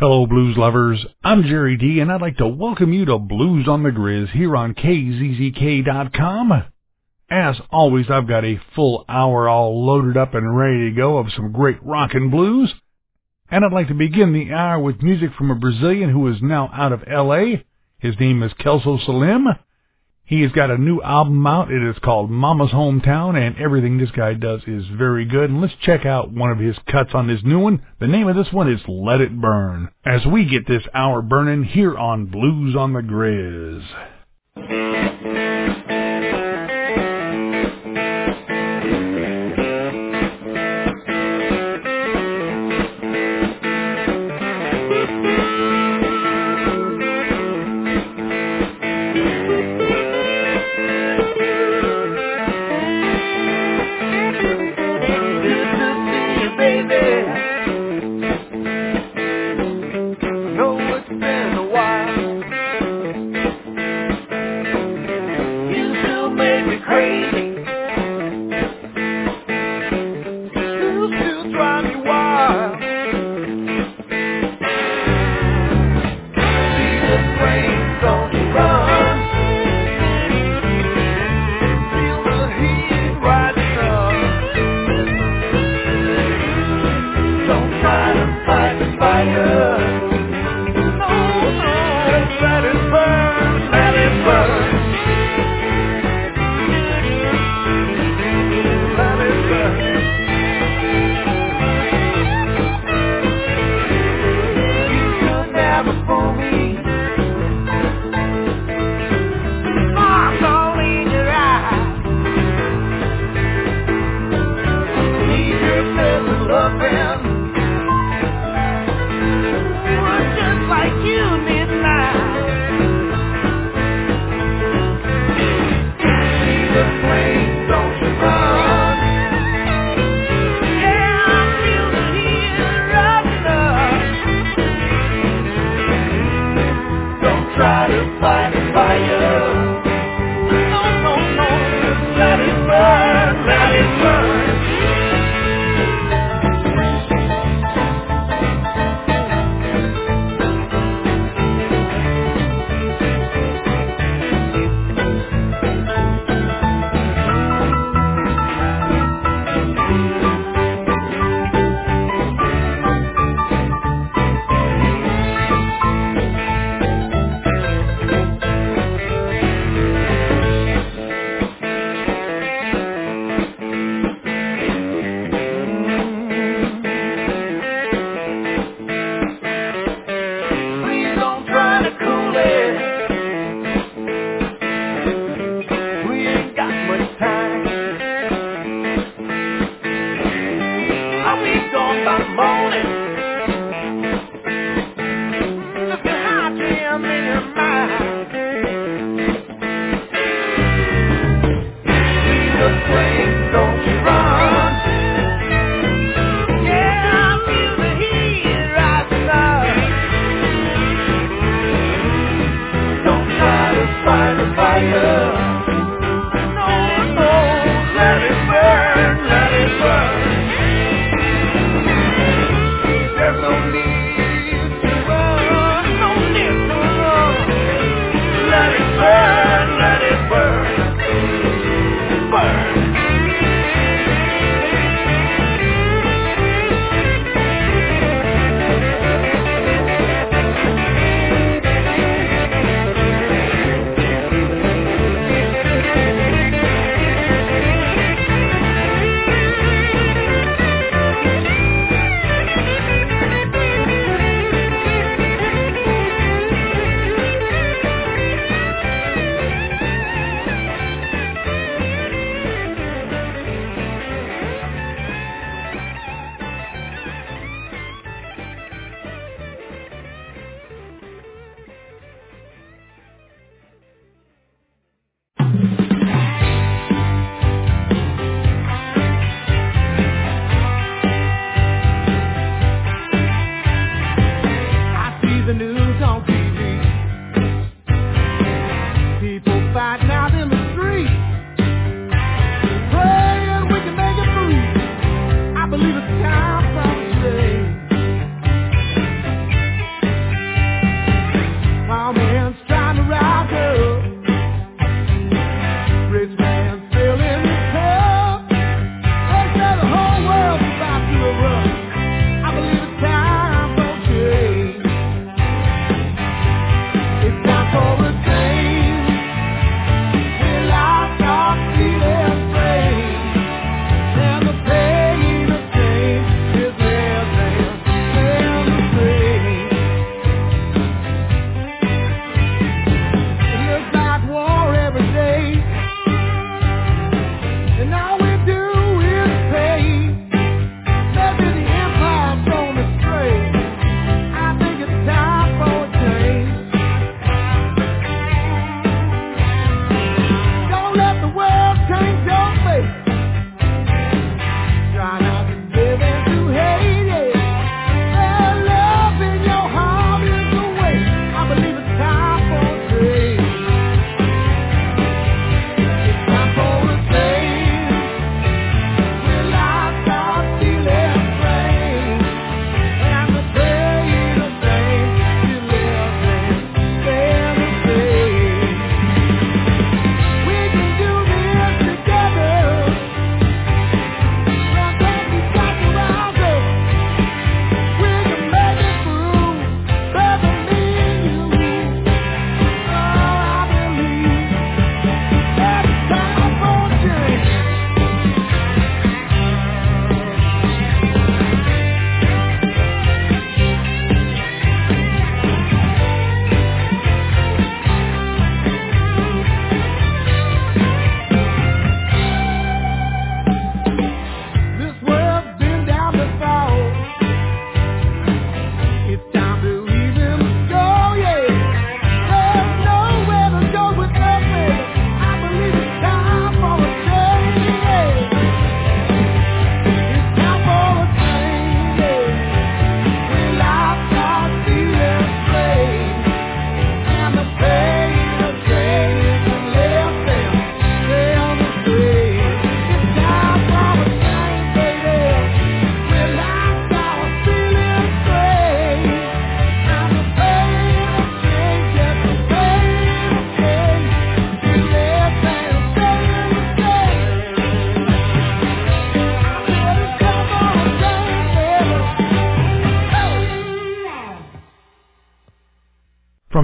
Hello, blues lovers. I'm Jerry D, and I'd like to welcome you to Blues on the Grizz here on KZZK.com. As always, I've got a full hour all loaded up and ready to go of some great rock and blues. And I'd like to begin the hour with music from a Brazilian who is now out of LA. His name is Celso Salim. He has got a new album out. It is called Mama's Hometown, and everything this guy does is very good. And let's check out one of his cuts on this new one. The name of this one is Let It Burn. As we get this hour burning here on Blues on the Grizz.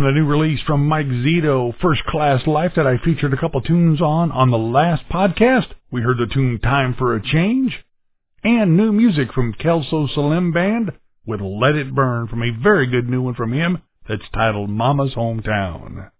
The new release from Mike Zito, First Class Life, that I featured a couple tunes on on the last podcast. We heard the tune Time for a Change, and new music from Celso Salim Band with Let It Burn from a very good new one from him that's titled Mama's Hometown.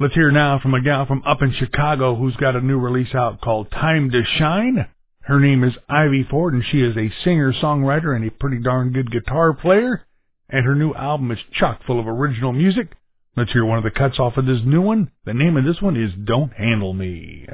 Let's hear now from a gal from up in Chicago who's got a new release out called Time to Shine. Her name is Ivy Ford and she is a singer-songwriter and a pretty darn good guitar player. And her new album is chock full of original music. Let's hear one of the cuts off of this new one. The name of this one is Don't Handle Me.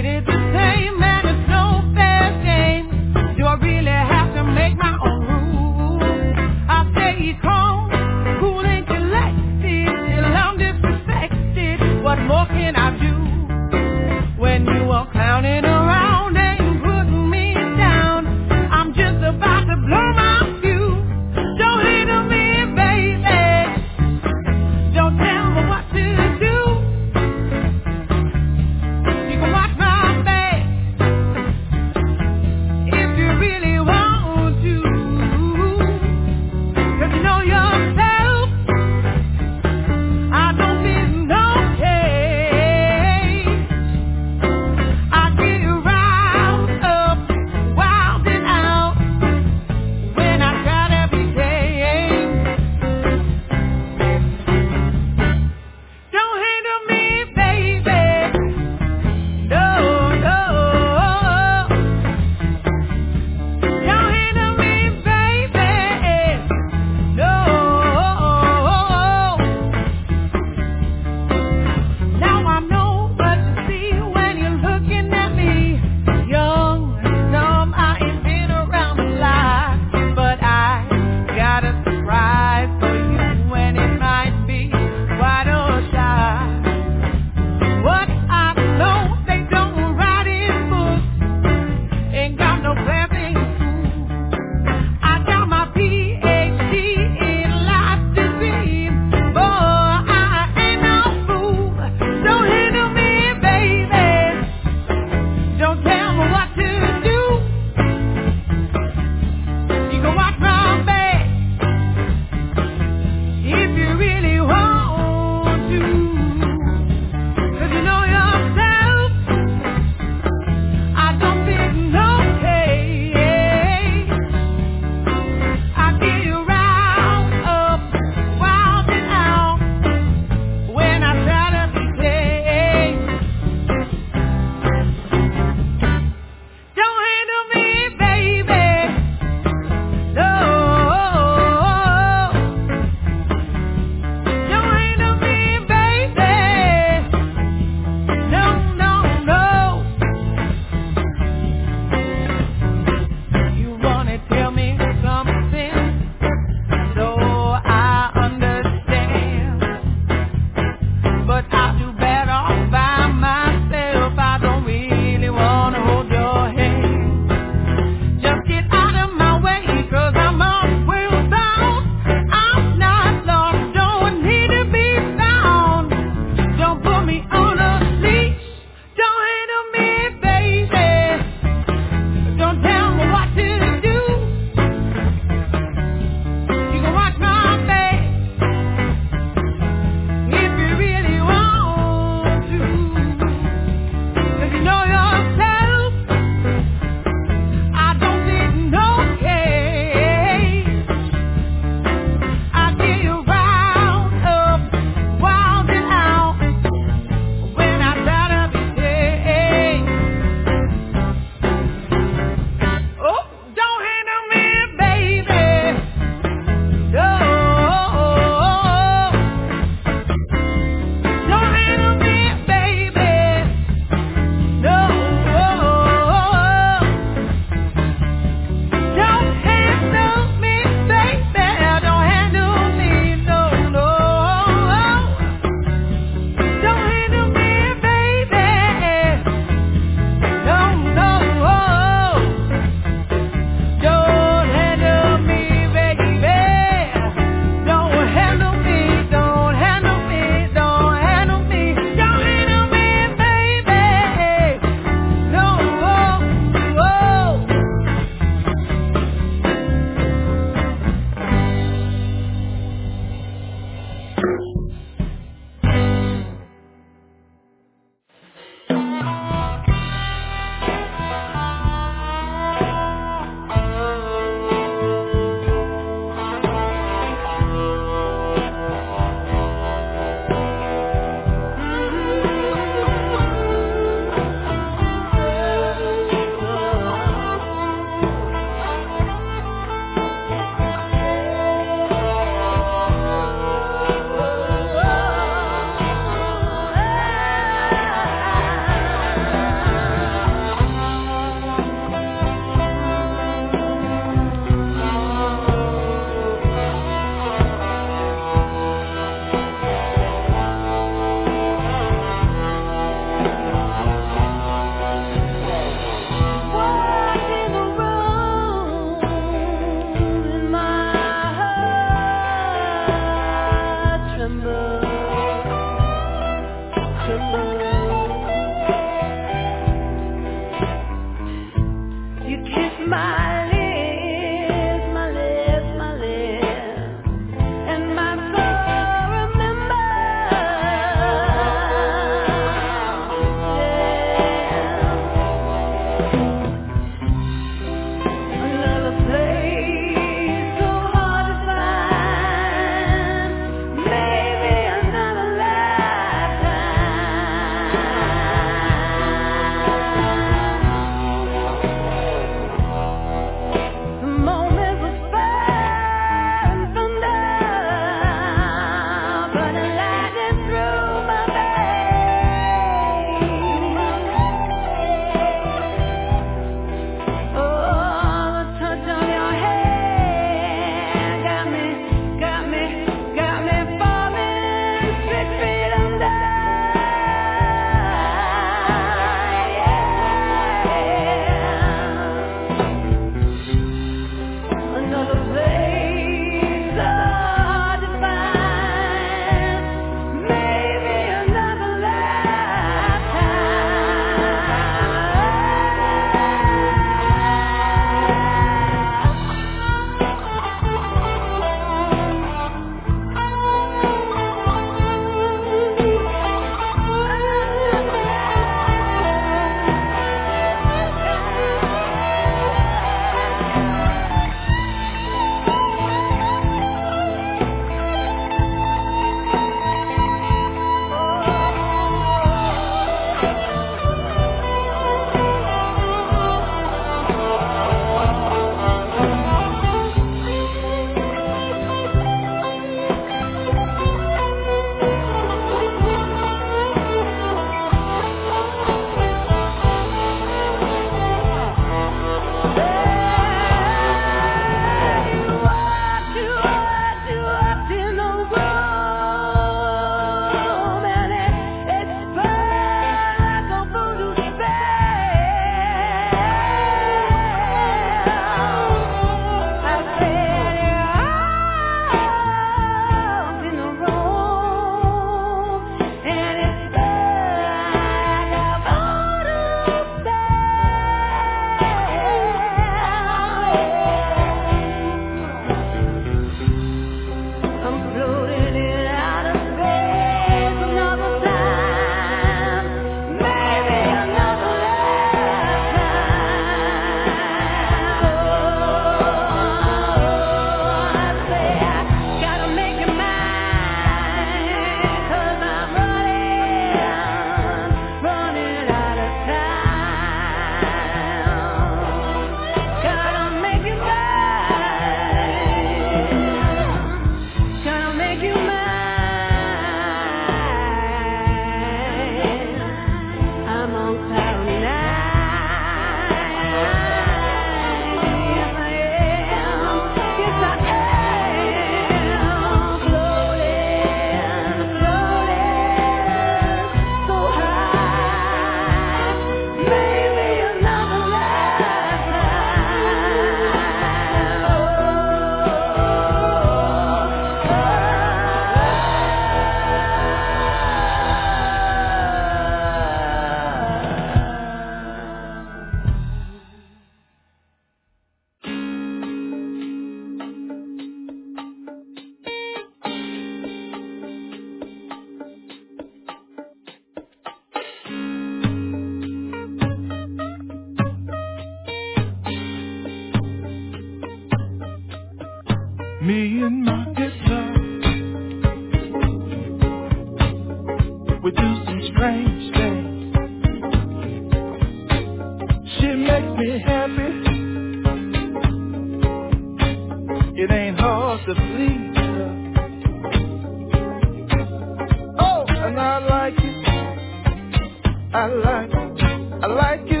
I like it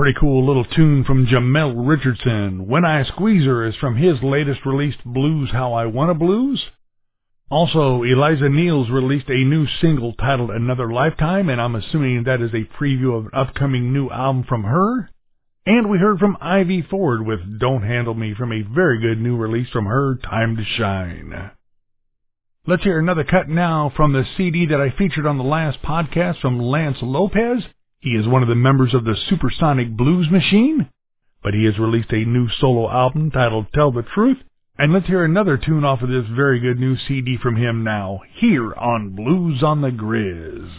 pretty cool little tune from Jamel Richardson. When I Squeeze Her is from his latest released Blues How I Wanna Blues. Also, Eliza Neals released a new single titled Another Lifetime, and I'm assuming that is a preview of an upcoming new album from her. And we heard from Ivy Ford with Don't Handle Me from a very good new release from her, Time to Shine. Let's hear another cut now from the CD that I featured on the last podcast from Lance Lopez. He is one of the members of the Supersonic Blues Machine, but he has released a new solo album titled Tell the Truth. And let's hear another tune off of this very good new CD from him now, here on Blues on the Grizz.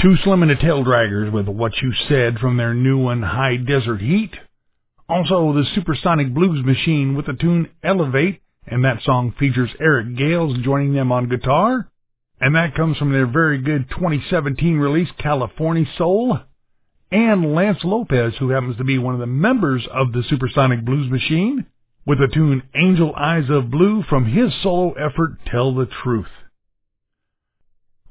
Too Slim and the Tail Draggers with What You Said from their new one, High Desert Heat. Also, the Supersonic Blues Machine with the tune Elevate, and that song features Eric Gales joining them on guitar. And that comes from their very good 2017 release, California Soul. And Lance Lopez, who happens to be one of the members of the Supersonic Blues Machine, with the tune Angel Eyes of Blue from his solo effort, Tell the Truth.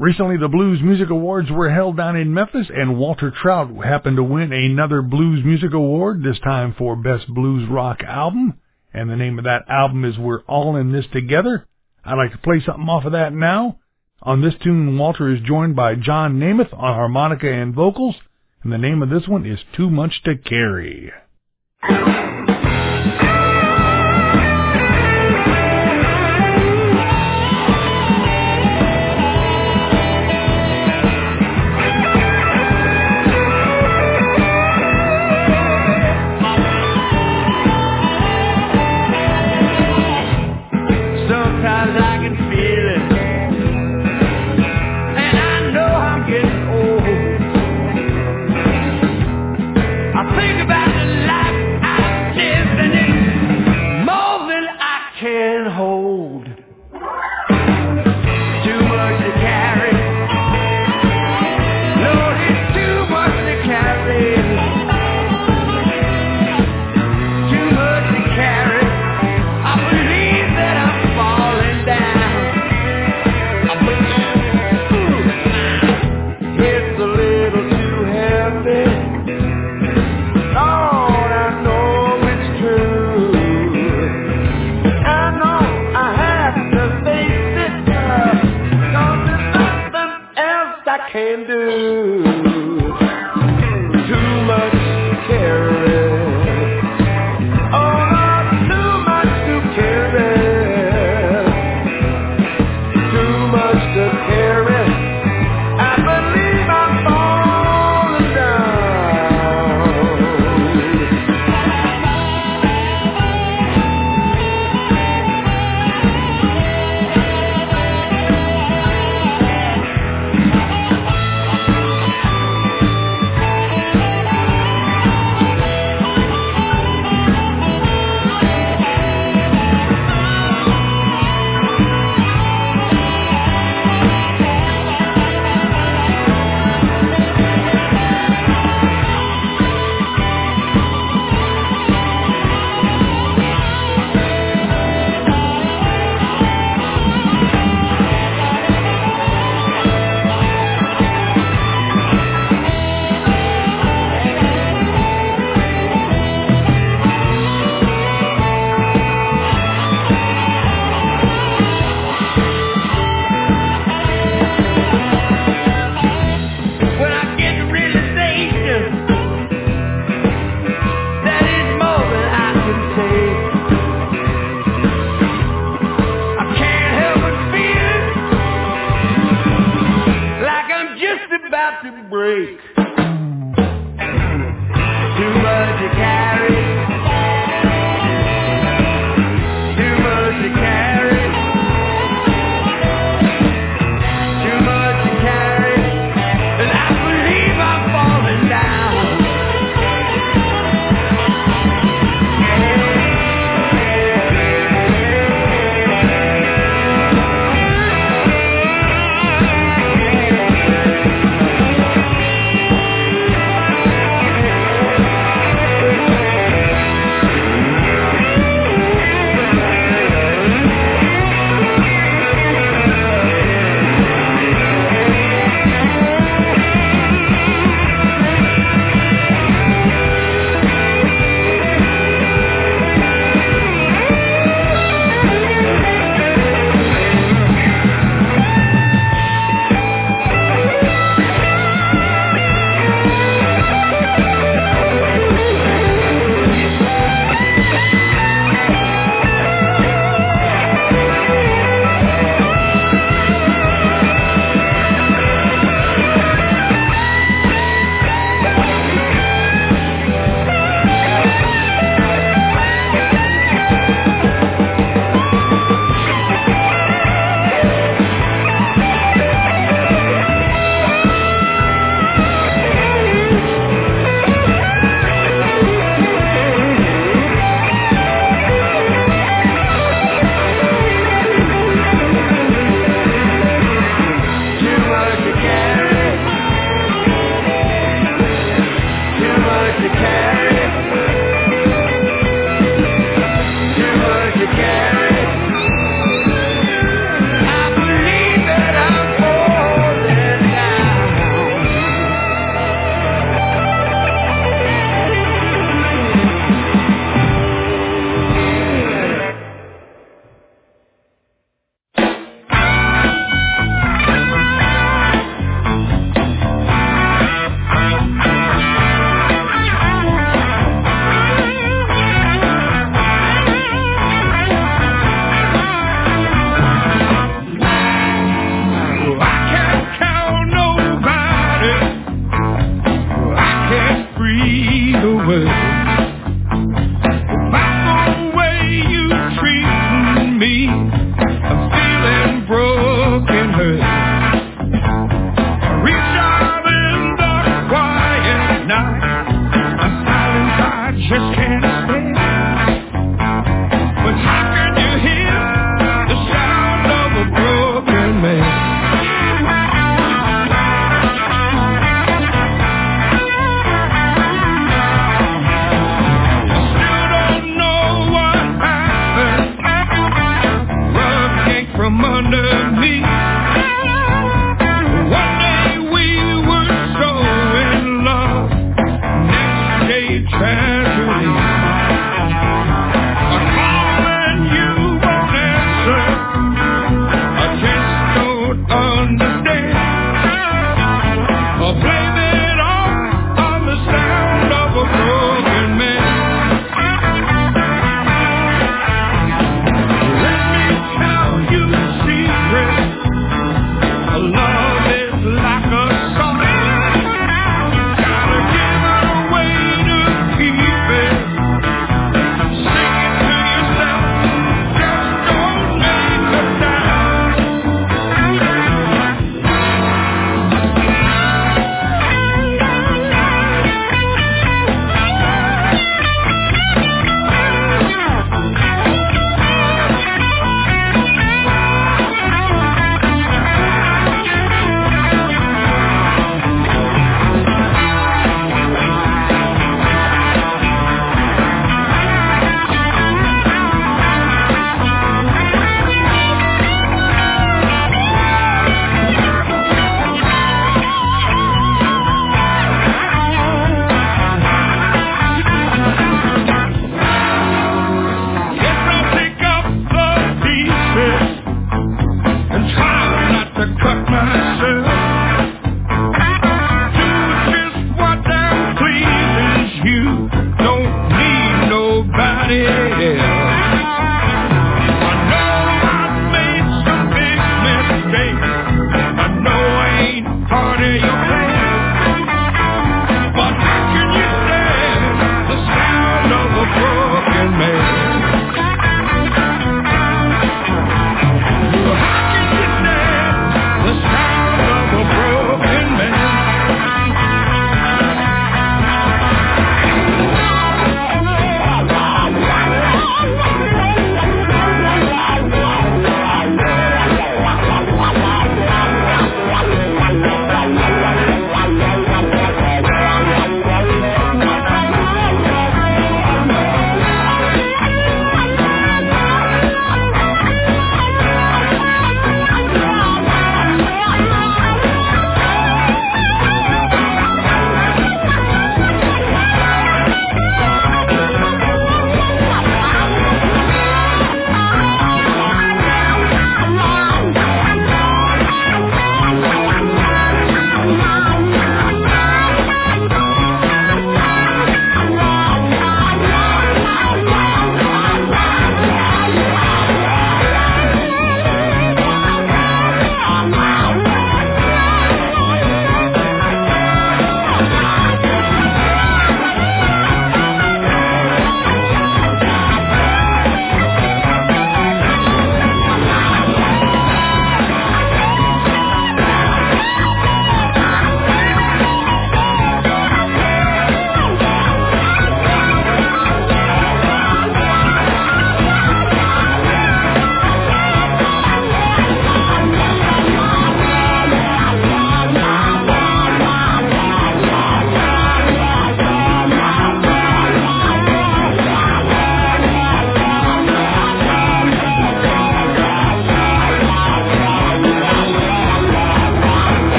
Recently, the Blues Music Awards were held down in Memphis, and Walter Trout happened to win another Blues Music Award, this time for Best Blues Rock Album. And the name of that album is We're All in This Together. I'd like to play something off of that now. On this tune, Walter is joined by John Nemeth on harmonica and vocals, and the name of this one is Too Much to Carry.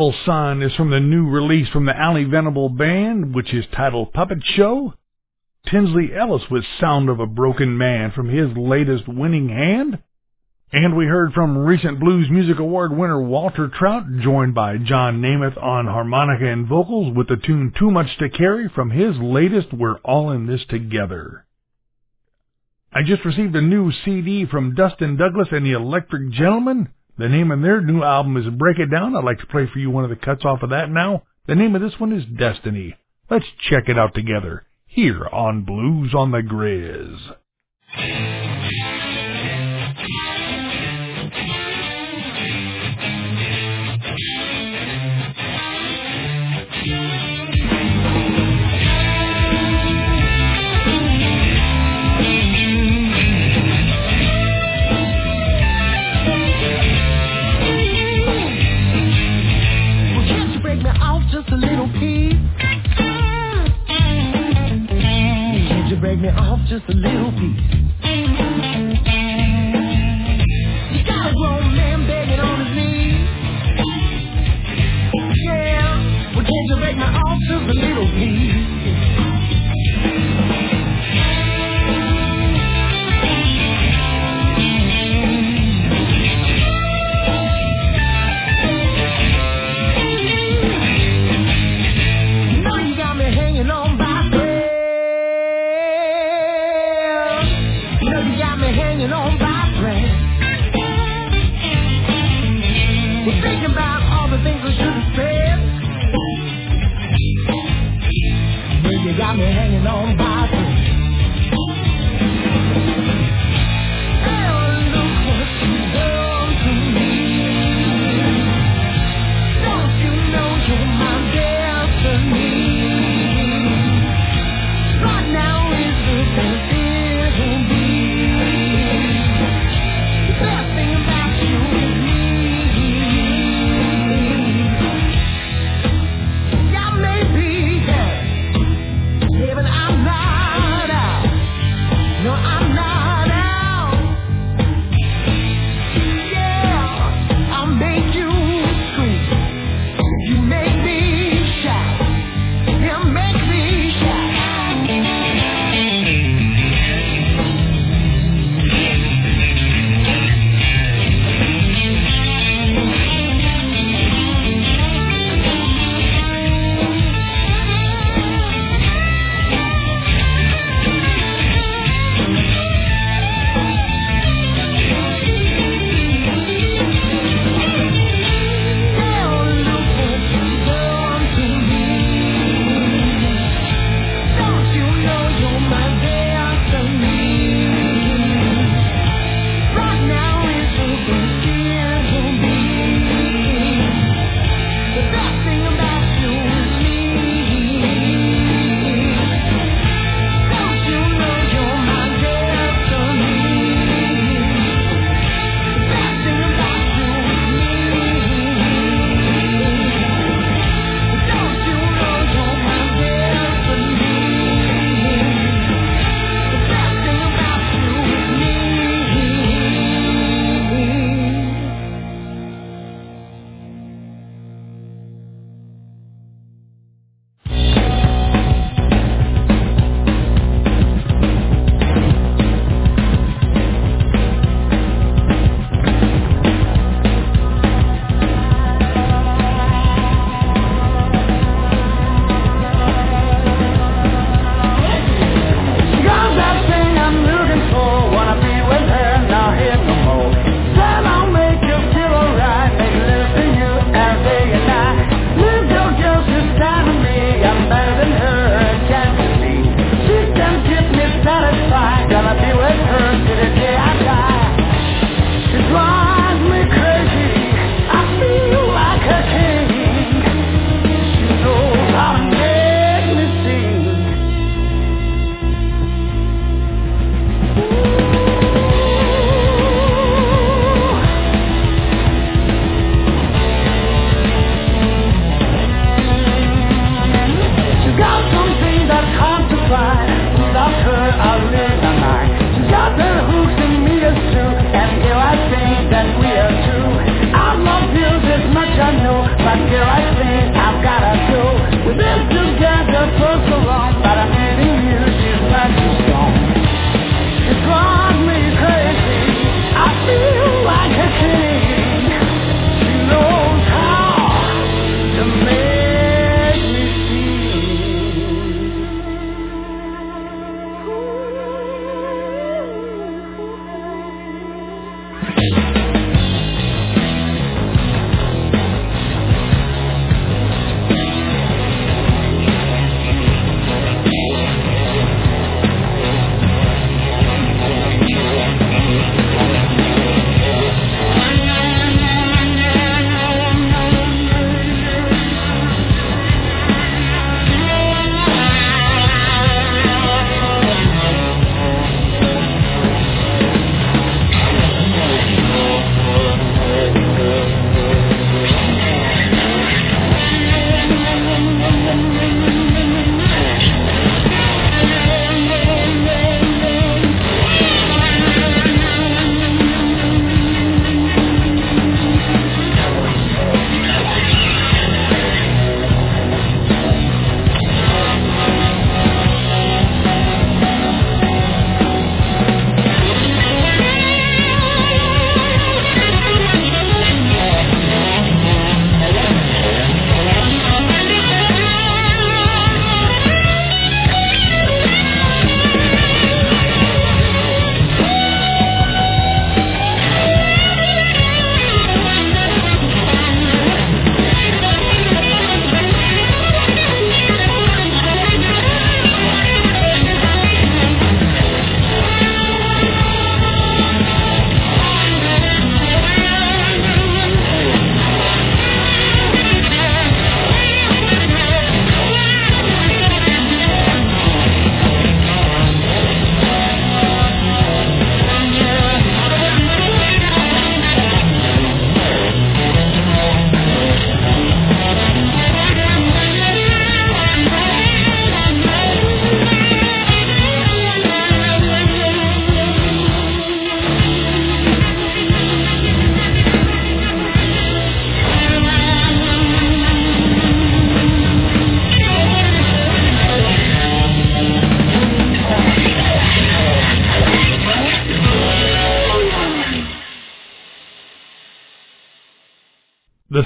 Devil's Son is from the new release from the Ally Venable Band, which is titled Puppet Show. Tinsley Ellis with Sound of a Broken Man from his latest Winning Hand. And we heard from recent Blues Music Award winner Walter Trout, joined by John Nemeth on harmonica and vocals with the tune Too Much to Carry from his latest We're All in This Together. I just received a new CD from Dustin Douglas and the Electric Gentlemen. The name of their new album is Break It Down. I'd like to play for you one of the cuts off of that now. The name of this one is Destiny. Let's check it out together here on Blues on the Grizz. Me off just a little piece?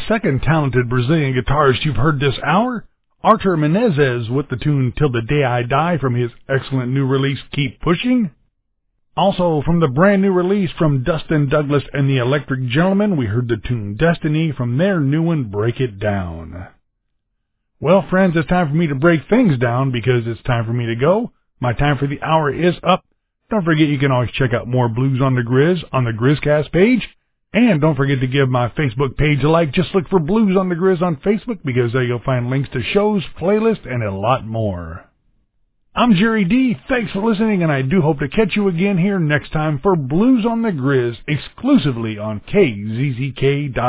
Second talented Brazilian guitarist you've heard this hour, Artur Menezes with the tune Till the Day I Die from his excellent new release Keep Pushing. Also from the brand new release from Dustin Douglas and the Electric Gentlemen, we heard the tune Destiny from their new one Break It Down. Well, friends, it's time for me to break things down because it's time for me to go. My time for the hour is up. Don't forget you can always check out more Blues on the Grizz on the Grizzcast page. And don't forget to give my Facebook page a like. Just look for Blues on the Grizz on Facebook because there you'll find links to shows, playlists, and a lot more. I'm Jerry D. Thanks for listening, and I do hope to catch you again here next time for Blues on the Grizz exclusively on KZZK.com.